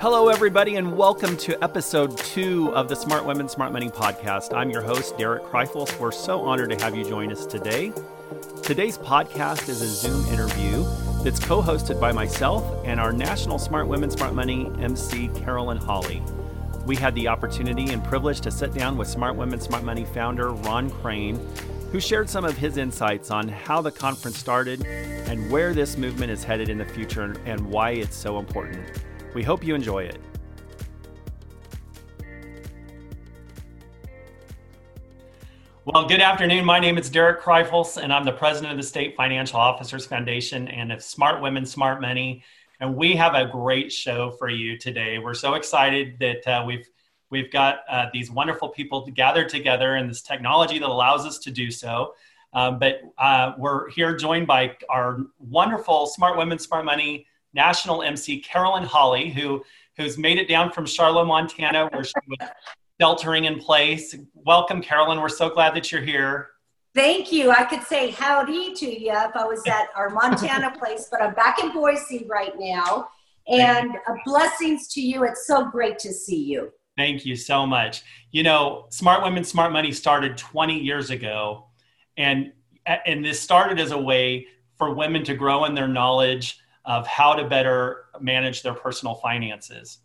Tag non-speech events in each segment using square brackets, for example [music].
Hello, everybody, and welcome to episode two of the Smart Women, Smart Money podcast. I'm your host, Derek Kreifels. We're so honored to have you join us today. Today's podcast is a Zoom interview that's co hosted by myself and our National Smart Women, Smart Money MC, Carolyn Holly. We had the opportunity and privilege to sit down with Smart Women, Smart Money founder Ron Crane, who shared some of his insights on how the conference started and where this movement is headed in the future and why it's so important. We hope you enjoy it. Well, good afternoon. My name is Derek Kreifels, and I'm the president of the State Financial Officers Foundation and of Smart Women, Smart Money. And we have a great show for you today. We're so excited that uh, we've we've got uh, these wonderful people gathered together and this technology that allows us to do so. Um, but uh, we're here joined by our wonderful Smart Women, Smart Money national MC Carolyn Holly, who who's made it down from Charlotte, Montana, where she was [laughs] sheltering in place. Welcome, Carolyn. We're so glad that you're here. Thank you. I could say howdy to you if I was at our Montana [laughs] place, but I'm back in Boise right now. And uh, blessings to you. It's so great to see you. Thank you so much. You know, Smart Women, Smart Money started 20 years ago, and and this started as a way for women to grow in their knowledge of how to better manage their personal finances.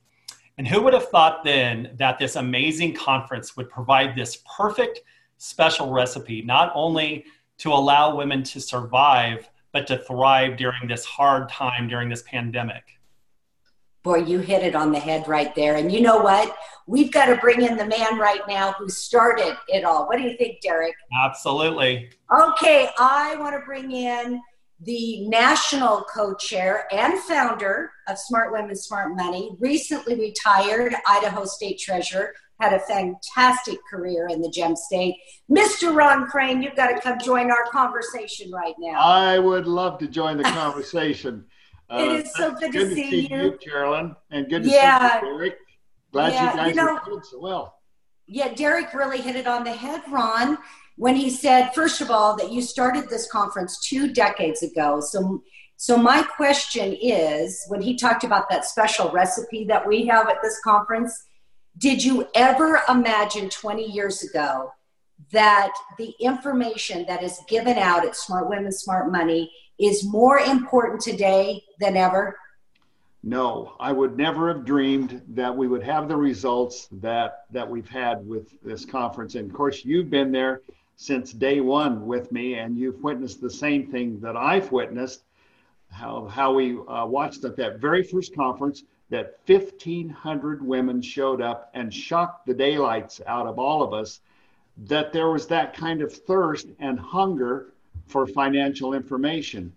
And who would have thought then that this amazing conference would provide this perfect special recipe, not only to allow women to survive, but to thrive during this hard time during this pandemic? Boy, you hit it on the head right there. And you know what? We've got to bring in the man right now who started it all. What do you think, Derek? Absolutely. Okay, I want to bring in the national co-chair and founder of Smart Women, Smart Money, recently retired Idaho State Treasurer, had a fantastic career in the Gem State. Mr. Ron Crane, you've got to come join our conversation right now. I would love to join the conversation. [laughs] Uh, it is so good, good to, see, see you. you. Carolyn, and good to yeah. see you, Derek. Glad yeah, you guys you know, are doing so well. Yeah, Derek really hit it on the head, Ron when he said, first of all, that you started this conference two decades ago. So, so my question is, when he talked about that special recipe that we have at this conference, did you ever imagine 20 years ago that the information that is given out at Smart Women, Smart Money is more important today than ever? No, I would never have dreamed that we would have the results that that we've had with this conference. And of course, you've been there since day one with me, and you've witnessed the same thing that I've witnessed. How how we uh, watched at that very first conference that 1,500 women showed up and shocked the daylights out of all of us. That there was that kind of thirst and hunger for financial information.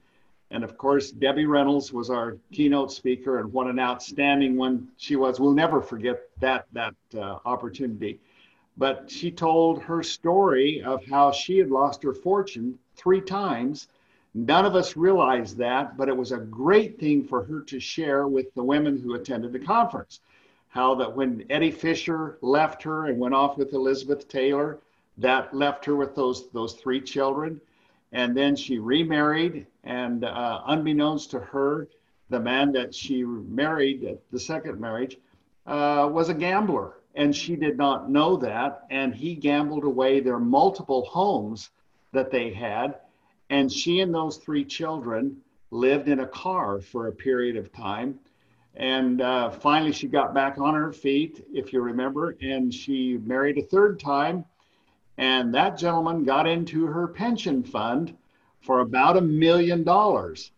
And of course, Debbie Reynolds was our keynote speaker, and what an outstanding one she was. We'll never forget that that uh, opportunity but she told her story of how she had lost her fortune three times. None of us realized that, but it was a great thing for her to share with the women who attended the conference. How that when Eddie Fisher left her and went off with Elizabeth Taylor, that left her with those those three children, and then she remarried, and uh, unbeknownst to her, the man that she married the second marriage uh, was a gambler and she did not know that. And he gambled away their multiple homes that they had. And she and those three children lived in a car for a period of time. And uh, finally, she got back on her feet, if you remember, and she married a third time. And that gentleman got into her pension fund for about a million dollars.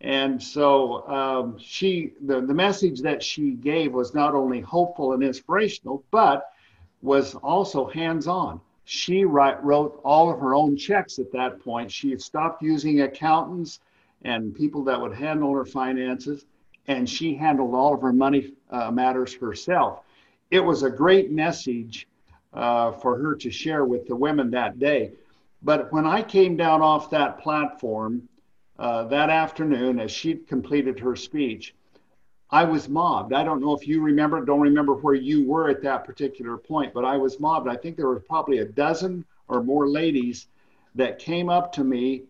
And so um, she, the, the message that she gave was not only hopeful and inspirational, but was also hands on. She write, wrote all of her own checks at that point. She had stopped using accountants and people that would handle her finances, and she handled all of her money uh, matters herself. It was a great message uh, for her to share with the women that day. But when I came down off that platform, uh, that afternoon as she completed her speech, I was mobbed. I don't know if you remember, don't remember where you were at that particular point, but I was mobbed. I think there were probably a dozen or more ladies that came up to me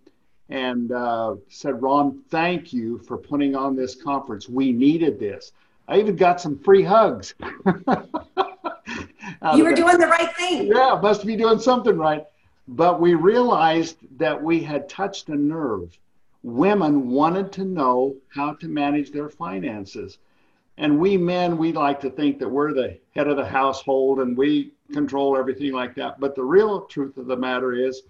and uh, said, Ron, thank you for putting on this conference. We needed this. I even got some free hugs. [laughs] you were doing the right thing. Yeah, must be doing something right. But we realized that we had touched a nerve. Women wanted to know how to manage their finances. And we men, we like to think that we're the head of the household and we control everything like that. But the real truth of the matter is,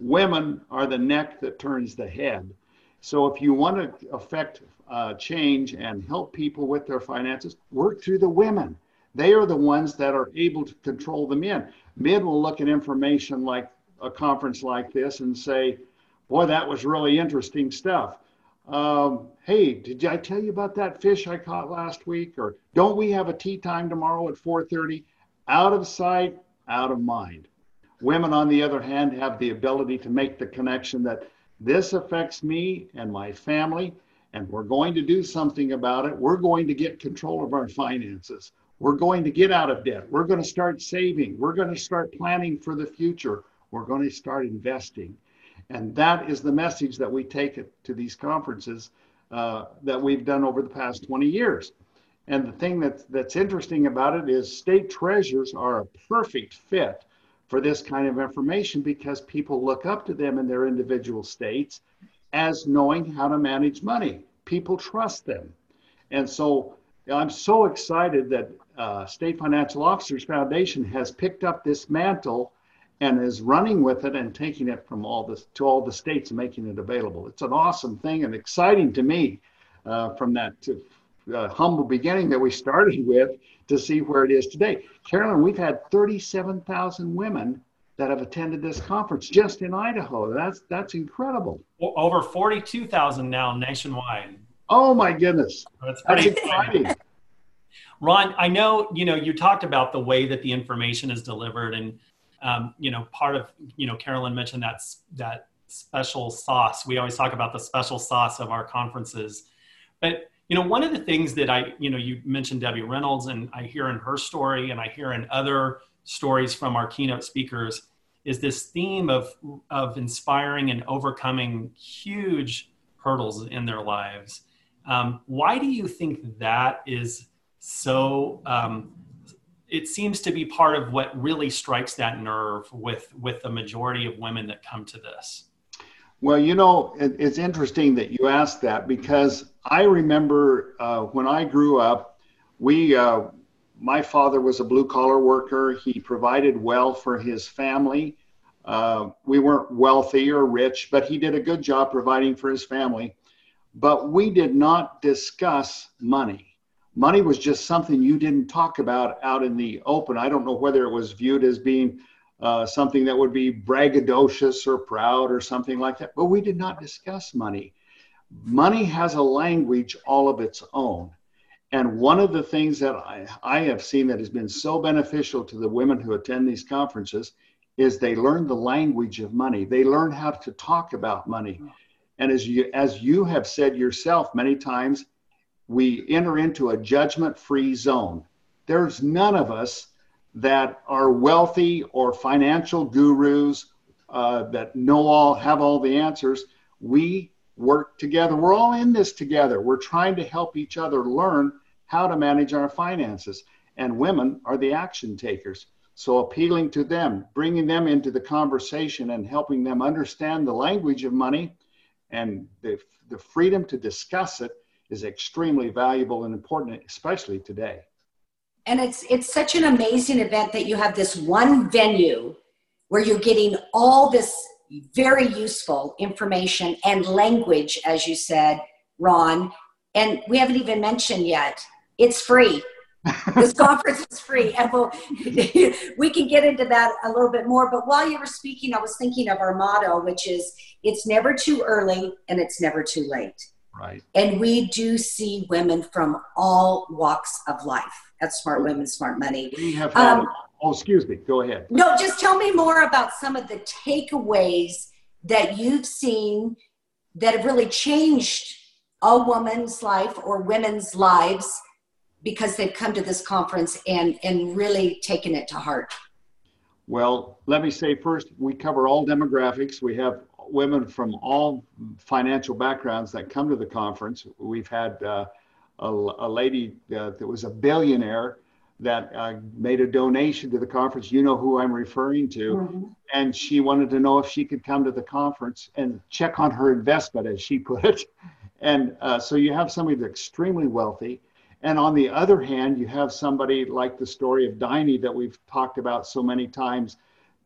women are the neck that turns the head. So if you want to affect uh, change and help people with their finances, work through the women. They are the ones that are able to control the men. Men will look at information like a conference like this and say, boy, that was really interesting stuff. Um, hey, did I tell you about that fish I caught last week? Or don't we have a tea time tomorrow at 4:30? Out of sight, out of mind. Women, on the other hand, have the ability to make the connection that this affects me and my family, and we're going to do something about it. We're going to get control of our finances. We're going to get out of debt. We're going to start saving. We're going to start planning for the future. We're going to start investing. And that is the message that we take to these conferences uh, that we've done over the past 20 years. And the thing that's, that's interesting about it is state treasurers are a perfect fit for this kind of information because people look up to them in their individual states as knowing how to manage money. People trust them. And so I'm so excited that uh, State Financial Officers Foundation has picked up this mantle and is running with it and taking it from all the to all the states and making it available. It's an awesome thing and exciting to me uh, from that to, uh, humble beginning that we started [laughs] with to see where it is today. Carolyn, we've had 37,000 women that have attended this conference just in Idaho. That's that's incredible. Over 42,000 now nationwide. Oh my goodness. That's, that's exciting. Ron, I know, you know, you talked about the way that the information is delivered and um, you know, part of, you know, Carolyn mentioned that, that special sauce. We always talk about the special sauce of our conferences. But, you know, one of the things that I, you know, you mentioned Debbie Reynolds, and I hear in her story, and I hear in other stories from our keynote speakers, is this theme of, of inspiring and overcoming huge hurdles in their lives. Um, why do you think that is so um, it seems to be part of what really strikes that nerve with with the majority of women that come to this. Well you know it, it's interesting that you asked that because i remember uh, when i grew up we uh, my father was a blue collar worker. He provided well for his family. Uh, we weren't wealthy or rich but he did a good job providing for his family. But we did not discuss money money was just something you didn't talk about out in the open. I don't know whether it was viewed as being uh, something that would be braggadocious or proud or something like that, but we did not discuss money. Money has a language all of its own. And one of the things that I, I have seen that has been so beneficial to the women who attend these conferences is they learn the language of money. They learn how to talk about money. And as you as you have said yourself many times, we enter into a judgment free zone. There's none of us that are wealthy or financial gurus uh, that know all, have all the answers. We work together. We're all in this together. We're trying to help each other learn how to manage our finances. And women are the action takers. So appealing to them, bringing them into the conversation and helping them understand the language of money and the, the freedom to discuss it is extremely valuable and important, especially today. And it's it's such an amazing event that you have this one venue where you're getting all this very useful information and language, as you said, Ron. And we haven't even mentioned yet, it's free. this [laughs] conference is free and we'll, [laughs] we can get into that a little bit more but while you were speaking i was thinking of our motto which is it's never too early and it's never too late Right. And we do see women from all walks of life at Smart Women, Smart Money. We have had, um, oh, excuse me, go ahead. No, just tell me more about some of the takeaways that you've seen that have really changed a woman's life or women's lives because they've come to this conference and, and really taken it to heart. Well, let me say first, we cover all demographics. We have women from all financial backgrounds that come to the conference. We've had uh, a, a lady uh, that was a billionaire that uh, made a donation to the conference. You know who I'm referring to. Mm-hmm. And she wanted to know if she could come to the conference and check on her investment, as she put it. And uh, so you have somebody that's extremely wealthy. And on the other hand, you have somebody like the story of Diney that we've talked about so many times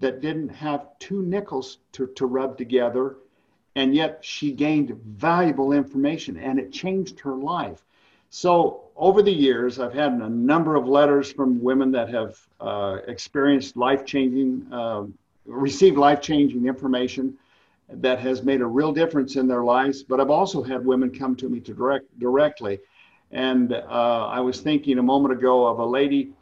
that didn't have two nickels to, to rub together. And yet she gained valuable information and it changed her life. So over the years, I've had a number of letters from women that have uh, experienced life changing, uh, received life changing information that has made a real difference in their lives. But I've also had women come to me to direct directly. And uh, I was thinking a moment ago of a lady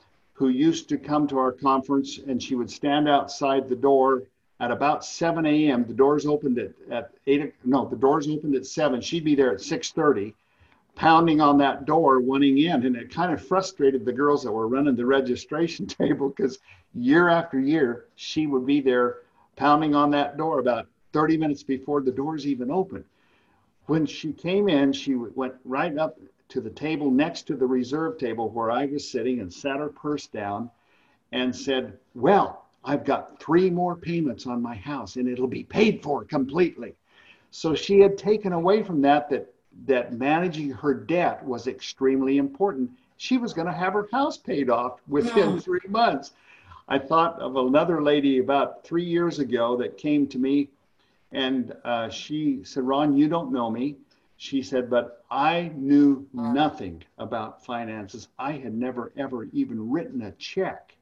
who used to come to our conference and she would stand outside the door at about 7 a.m. The doors opened at, at 8, no, the doors opened at 7. She'd be there at 6.30 pounding on that door wanting in and it kind of frustrated the girls that were running the registration [laughs] table because year after year she would be there pounding on that door about 30 minutes before the doors even opened when she came in she went right up to the table next to the reserve table where i was sitting and sat her purse down and said well i've got three more payments on my house and it'll be paid for completely so she had taken away from that that that managing her debt was extremely important. She was going to have her house paid off within yeah. three months. I thought of another lady about three years ago that came to me and uh, she said, Ron, you don't know me. She said, but I knew nothing about finances. I had never, ever even written a check.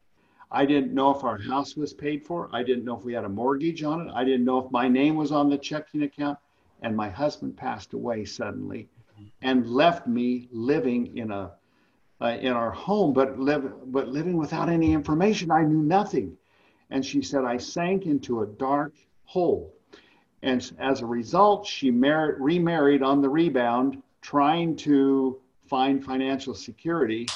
I didn't know if our house was paid for. I didn't know if we had a mortgage on it. I didn't know if my name was on the checking account and my husband passed away suddenly and left me living in a uh, in our home but live but living without any information i knew nothing and she said i sank into a dark hole and as a result she mar- remarried on the rebound trying to find financial security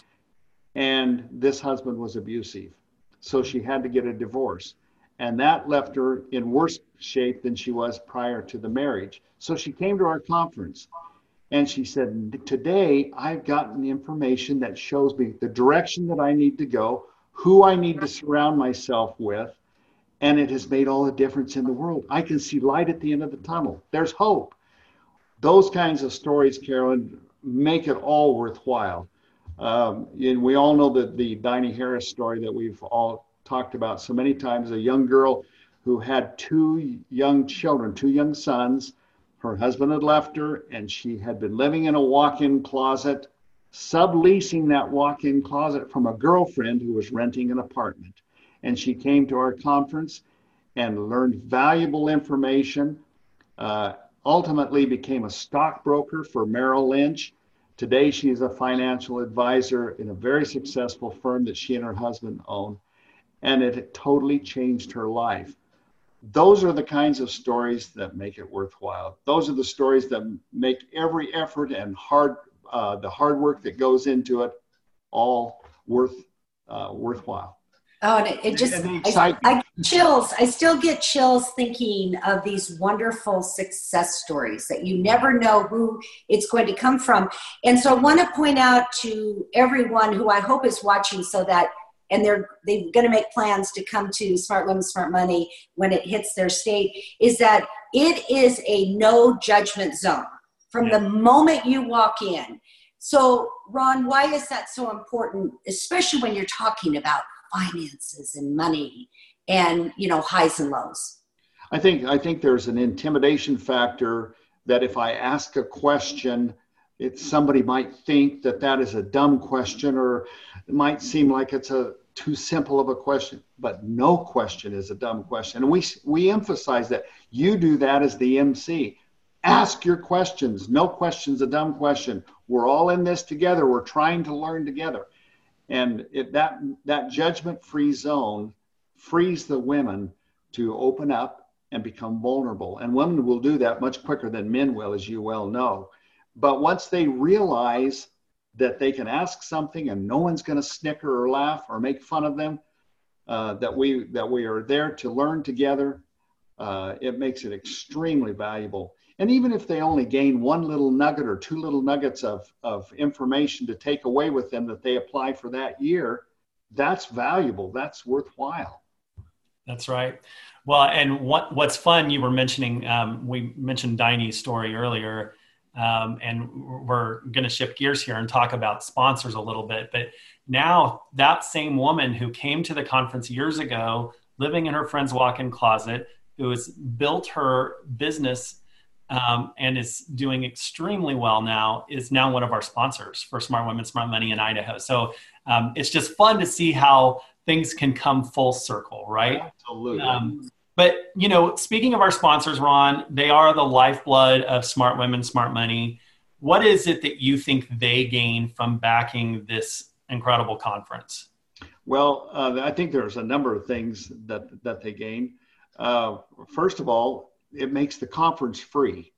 and this husband was abusive so she had to get a divorce and that left her in worse shape than she was prior to the marriage. So she came to our conference and she said, Today I've gotten information that shows me the direction that I need to go, who I need to surround myself with, and it has made all the difference in the world. I can see light at the end of the tunnel. There's hope. Those kinds of stories, Carolyn, make it all worthwhile. Um, and we all know that the Diney Harris story that we've all talked about so many times a young girl who had two young children, two young sons. Her husband had left her, and she had been living in a walk in closet, subleasing that walk in closet from a girlfriend who was renting an apartment. And she came to our conference and learned valuable information. Uh, ultimately, became a stockbroker for Merrill Lynch. Today, she is a financial advisor in a very successful firm that she and her husband own and it totally changed her life. Those are the kinds of stories that make it worthwhile. Those are the stories that make every effort and hard uh, the hard work that goes into it all worth uh, worthwhile. Oh, and it, it just I, I chills. I still get chills thinking of these wonderful success stories that you never know who it's going to come from. And so I want to point out to everyone who I hope is watching so that and they're they're going to make plans to come to Smart Women Smart Money when it hits their state is that it is a no judgment zone from yeah. the moment you walk in. So, Ron, why is that so important, especially when you're talking about finances and money and you know highs and lows? I think I think there's an intimidation factor that if I ask a question, it somebody might think that that is a dumb question or it might seem like it's a too simple of a question, but no question is a dumb question. And we, we emphasize that you do that as the MC. Ask your questions. No question's a dumb question. We're all in this together. We're trying to learn together. And it, that, that judgment free zone frees the women to open up and become vulnerable. And women will do that much quicker than men will, as you well know. But once they realize that they can ask something and no one's going to snicker or laugh or make fun of them. Uh, that we that we are there to learn together. Uh, it makes it extremely valuable. And even if they only gain one little nugget or two little nuggets of, of information to take away with them that they apply for that year, that's valuable. That's worthwhile. That's right. Well, and what what's fun, you were mentioning, um, we mentioned Diney's story earlier, um, and we're going to shift gears here and talk about sponsors a little bit. But now, that same woman who came to the conference years ago, living in her friend's walk in closet, who has built her business um, and is doing extremely well now, is now one of our sponsors for Smart Women, Smart Money in Idaho. So um, it's just fun to see how things can come full circle, right? Absolutely. Um, but you know, speaking of our sponsors, Ron, they are the lifeblood of Smart Women, Smart Money. What is it that you think they gain from backing this incredible conference? Well, uh, I think there's a number of things that that they gain. Uh, first of all, it makes the conference free.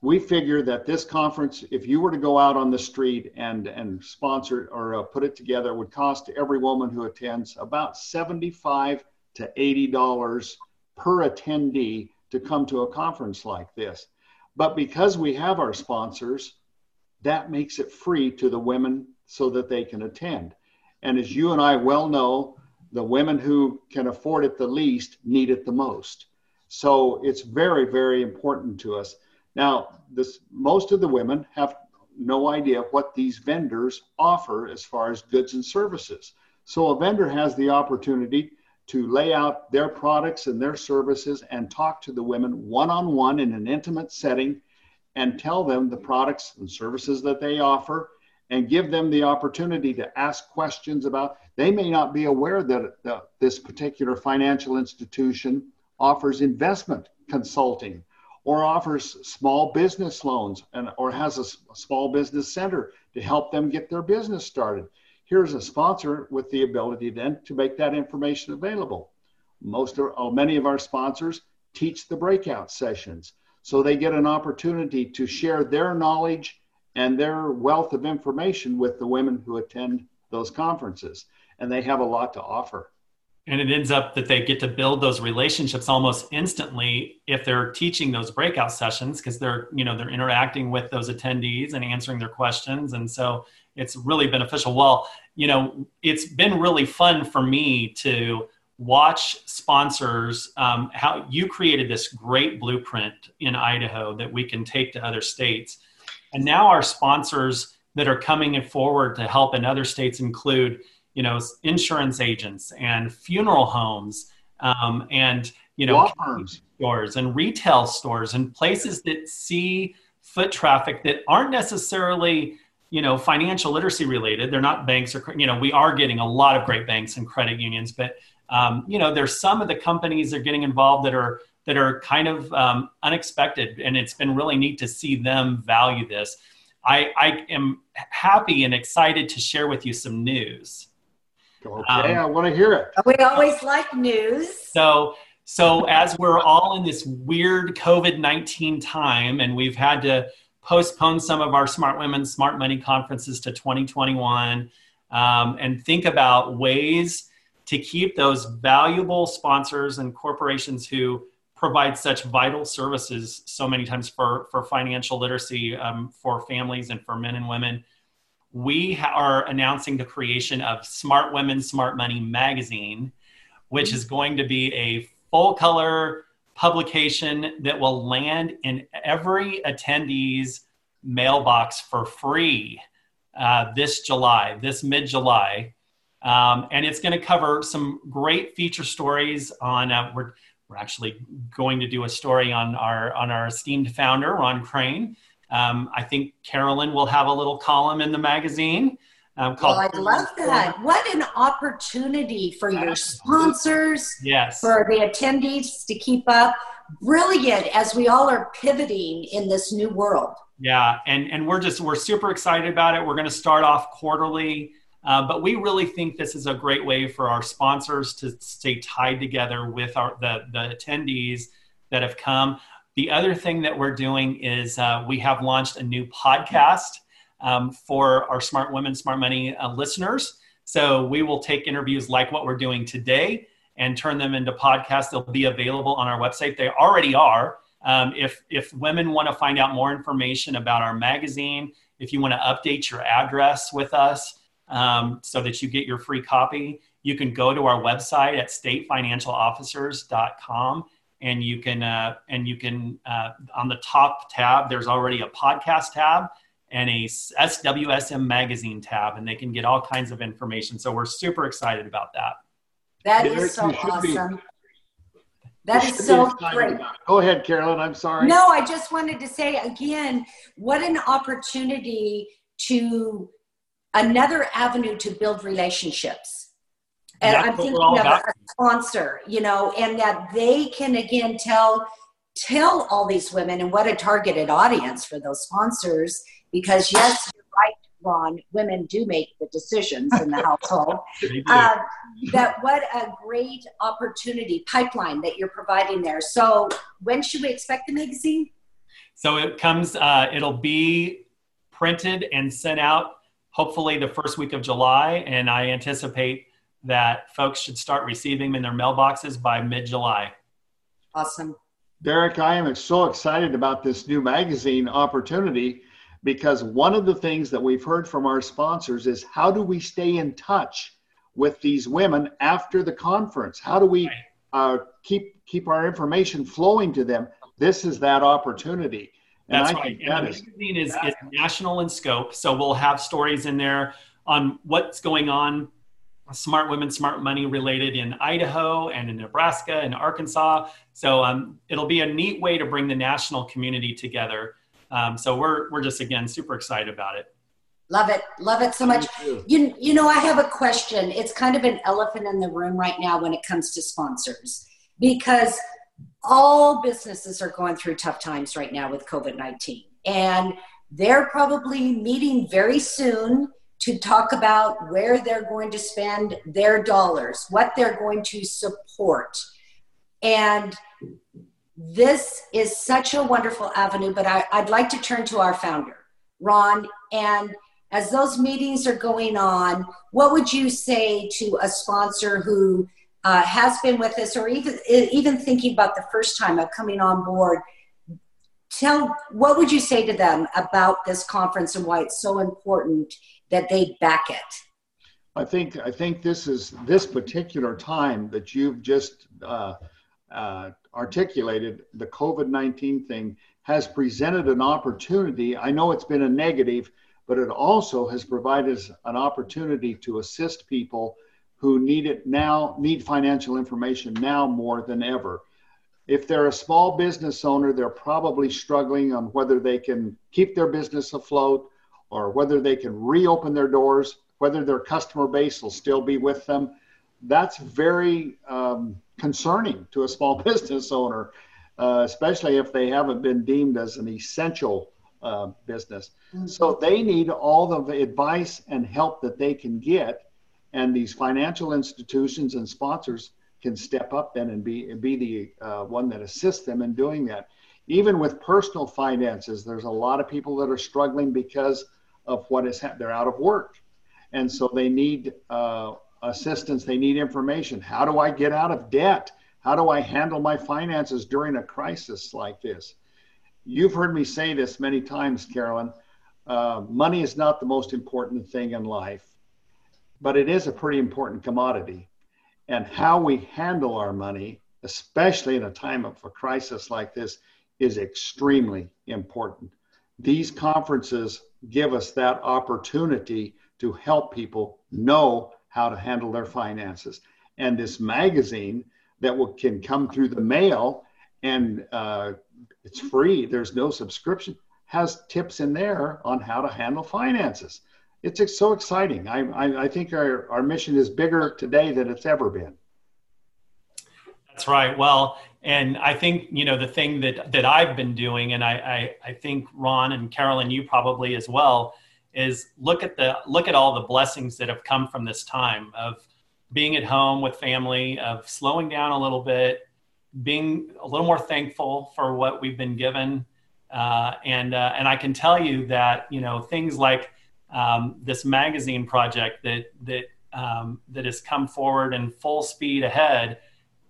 We figure that this conference, if you were to go out on the street and and sponsor or uh, put it together, would cost every woman who attends about seventy-five to eighty dollars per attendee to come to a conference like this. But because we have our sponsors, that makes it free to the women so that they can attend. And as you and I well know, the women who can afford it the least need it the most. So it's very, very important to us. Now, this most of the women have no idea what these vendors offer as far as goods and services. So a vendor has the opportunity to lay out their products and their services and talk to the women one on one in an intimate setting and tell them the products and services that they offer and give them the opportunity to ask questions about they may not be aware that uh, this particular financial institution offers investment consulting or offers small business loans and or has a, small business center to help them get their business started here's a sponsor with the ability then to make that information available. Most or oh, uh, many of our sponsors teach the breakout sessions. So they get an opportunity to share their knowledge and their wealth of information with the women who attend those conferences. And they have a lot to offer. And it ends up that they get to build those relationships almost instantly if they're teaching those breakout sessions because they're, you know, they're interacting with those attendees and answering their questions. And so it's really beneficial. Well, you know, it's been really fun for me to watch sponsors um, how you created this great blueprint in idaho that we can take to other states and now our sponsors that are coming forward to help in other states include you know insurance agents and funeral homes um, and you know stores and retail stores and places that see foot traffic that aren't necessarily you know financial literacy related. They're not banks or you know we are getting a lot of great banks and credit unions but um, you know there's some of the companies that are getting involved that are that are kind of um, unexpected and it's been really neat to see them value this. I, I am happy and excited to share with you some news okay um, i want to hear it we always like news so so as we're all in this weird covid-19 time and we've had to postpone some of our Smart Women, Smart Money conferences to 2021 um, and think about ways to keep those valuable sponsors and corporations who provide such vital services so many times for, for financial literacy um, for families and for men and women. We ha- are announcing the creation of Smart Women, Smart Money magazine, which is going to be a full color publication that will land in every attendee's mailbox for free uh, this July, this mid July. Um, and it's going to cover some great feature stories on. Uh, we're we're actually going to do a story on our on our esteemed founder Ron Crane. Um, I think Carolyn will have a little column in the magazine. Um, well, I love that. What an opportunity for your sponsors, yes, for the attendees to keep up. Brilliant as we all are pivoting in this new world. Yeah, and and we're just we're super excited about it. We're going to start off quarterly, uh, but we really think this is a great way for our sponsors to stay tied together with our the the attendees that have come. The other thing that we're doing is uh, we have launched a new podcast um, for our Smart Women, Smart Money uh, listeners. So we will take interviews like what we're doing today and turn them into podcasts. They'll be available on our website. They already are. Um, if if women want to find out more information about our magazine, if you want to update your address with us um, so that you get your free copy, you can go to our website at statefinancialofficers.com and you can uh, and you can uh, on the top tab there's already a podcast tab and a SWSM magazine tab, and they can get all kinds of information. So we're super excited about that. That is so awesome. That is so great. Go ahead, Carolyn. I'm sorry. No, I just wanted to say again, what an opportunity to another avenue to build relationships. And That's I'm thinking of about. a sponsor, you know, and that they can again tell tell all these women and what a targeted audience for those sponsors because yes you're right ron women do make the decisions in the [laughs] household. Uh, that what a great opportunity pipeline that you're providing there. So when should we expect the magazine? So it comes uh, it'll be printed and sent out hopefully the first week of july and i anticipate that folks should start receiving them in their mailboxes by mid-july awesome Derek, I am so excited about this new magazine opportunity because one of the things that we've heard from our sponsors is how do we stay in touch with these women after the conference? How do we uh, keep keep our information flowing to them? This is that opportunity. And That's I right. And that the is, magazine is, is national in scope, so we'll have stories in there on what's going on Smart Women, Smart Money related in Idaho and in Nebraska and Arkansas. So um, it'll be a neat way to bring the national community together. Um, so we're we're just again super excited about it. Love it, love it so much. You you know I have a question. It's kind of an elephant in the room right now when it comes to sponsors because all businesses are going through tough times right now with COVID nineteen, and they're probably meeting very soon to talk about where they're going to spend their dollars, what they're going to support. And this is such a wonderful avenue, but I, would like to turn to our founder, Ron. And as those meetings are going on, what would you say to a sponsor who uh, has been with us or even, even thinking about the first time of coming on board? Tell what would you say to them about this conference and why it's so important that they back it? I think I think this is this particular time that you've just uh, uh, articulated the COVID nineteen thing has presented an opportunity. I know it's been a negative, but it also has provided an opportunity to assist people who need it now, need financial information now more than ever. If they're a small business owner, they're probably struggling on whether they can keep their business afloat or whether they can reopen their doors, whether their customer base will still be with them. That's very um, concerning to a small [laughs] business owner, uh, especially if they haven't been deemed as an essential uh, business. Mm-hmm. So they need all the advice and help that they can get, and these financial institutions and sponsors can step up then and be be the uh, one that assists them in doing that. Even with personal finances, there's a lot of people that are struggling because of what is happening. They're out of work. And so they need uh, assistance, they need information. How do I get out of debt? How do I handle my finances during a crisis like this? You've heard me say this many times, Carolyn. Uh, money is not the most important thing in life, but it is a pretty important commodity. And how we handle our money, especially in a time of a crisis like this, is extremely important. These conferences give us that opportunity to help people know how to handle their finances. And this magazine that will, can come through the mail and uh, it's free, there's no subscription, has tips in there on how to handle finances. It's so exciting. I, I, I think our, our mission is bigger today than it's ever been. That's right. Well, and I think you know the thing that that I've been doing, and I, I I think Ron and Carolyn, you probably as well, is look at the look at all the blessings that have come from this time of being at home with family, of slowing down a little bit, being a little more thankful for what we've been given, uh, and uh, and I can tell you that you know things like um, this magazine project that that um, that has come forward in full speed ahead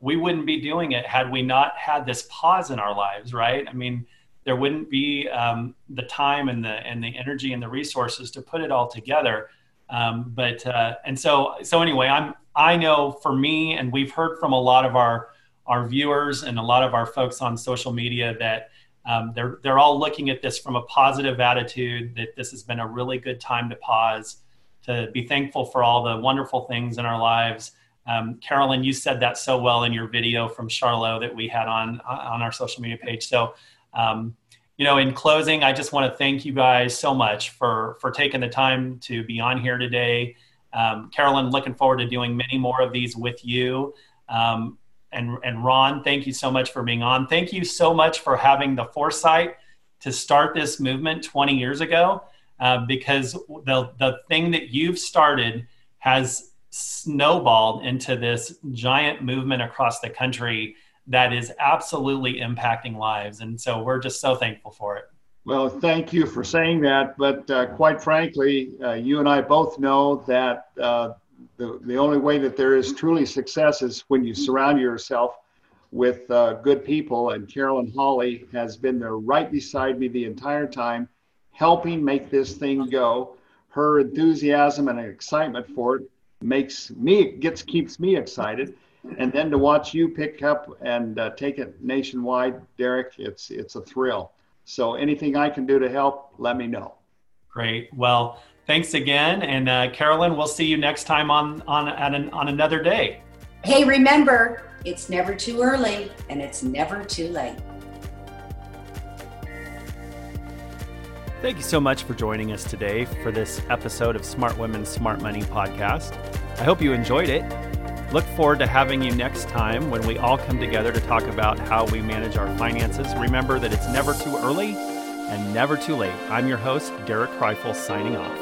we wouldn't be doing it had we not had this pause in our lives, right? I mean, there wouldn't be um, the time and the and the energy and the resources to put it all together. Um, but uh, and so so anyway, I'm I know for me, and we've heard from a lot of our our viewers and a lot of our folks on social media that um, they're they're all looking at this from a positive attitude. That this has been a really good time to pause, to be thankful for all the wonderful things in our lives. Um, Carolyn, you said that so well in your video from Charlotte that we had on on our social media page. So, um, you know, in closing, I just want to thank you guys so much for for taking the time to be on here today. Um, Carolyn, looking forward to doing many more of these with you. Um, and, and Ron, thank you so much for being on. Thank you so much for having the foresight to start this movement 20 years ago, uh, because the, the thing that you've started has snowballed into this giant movement across the country that is absolutely impacting lives. And so we're just so thankful for it. Well, thank you for saying that. But uh, quite frankly, uh, you and I both know that uh, the, the only way that there is truly success is when you surround yourself with uh, good people. And Carolyn Holly has been there right beside me the entire time, helping make this thing go. Her enthusiasm and excitement for it makes me gets keeps me excited. And then to watch you pick up and uh, take it nationwide, Derek, it's it's a thrill. So anything I can do to help, let me know. Great. Well, thanks again, and uh, Carolyn, we'll see you next time on on an, on another day. Hey, remember, it's never too early and it's never too late. Thank you so much for joining us today for this episode of Smart Women, Smart Money podcast. I hope you enjoyed it. Look forward to having you next time when we all come together to talk about how we manage our finances. Remember that it's never too early and never too late. I'm your host, Derek Kreifel, signing off.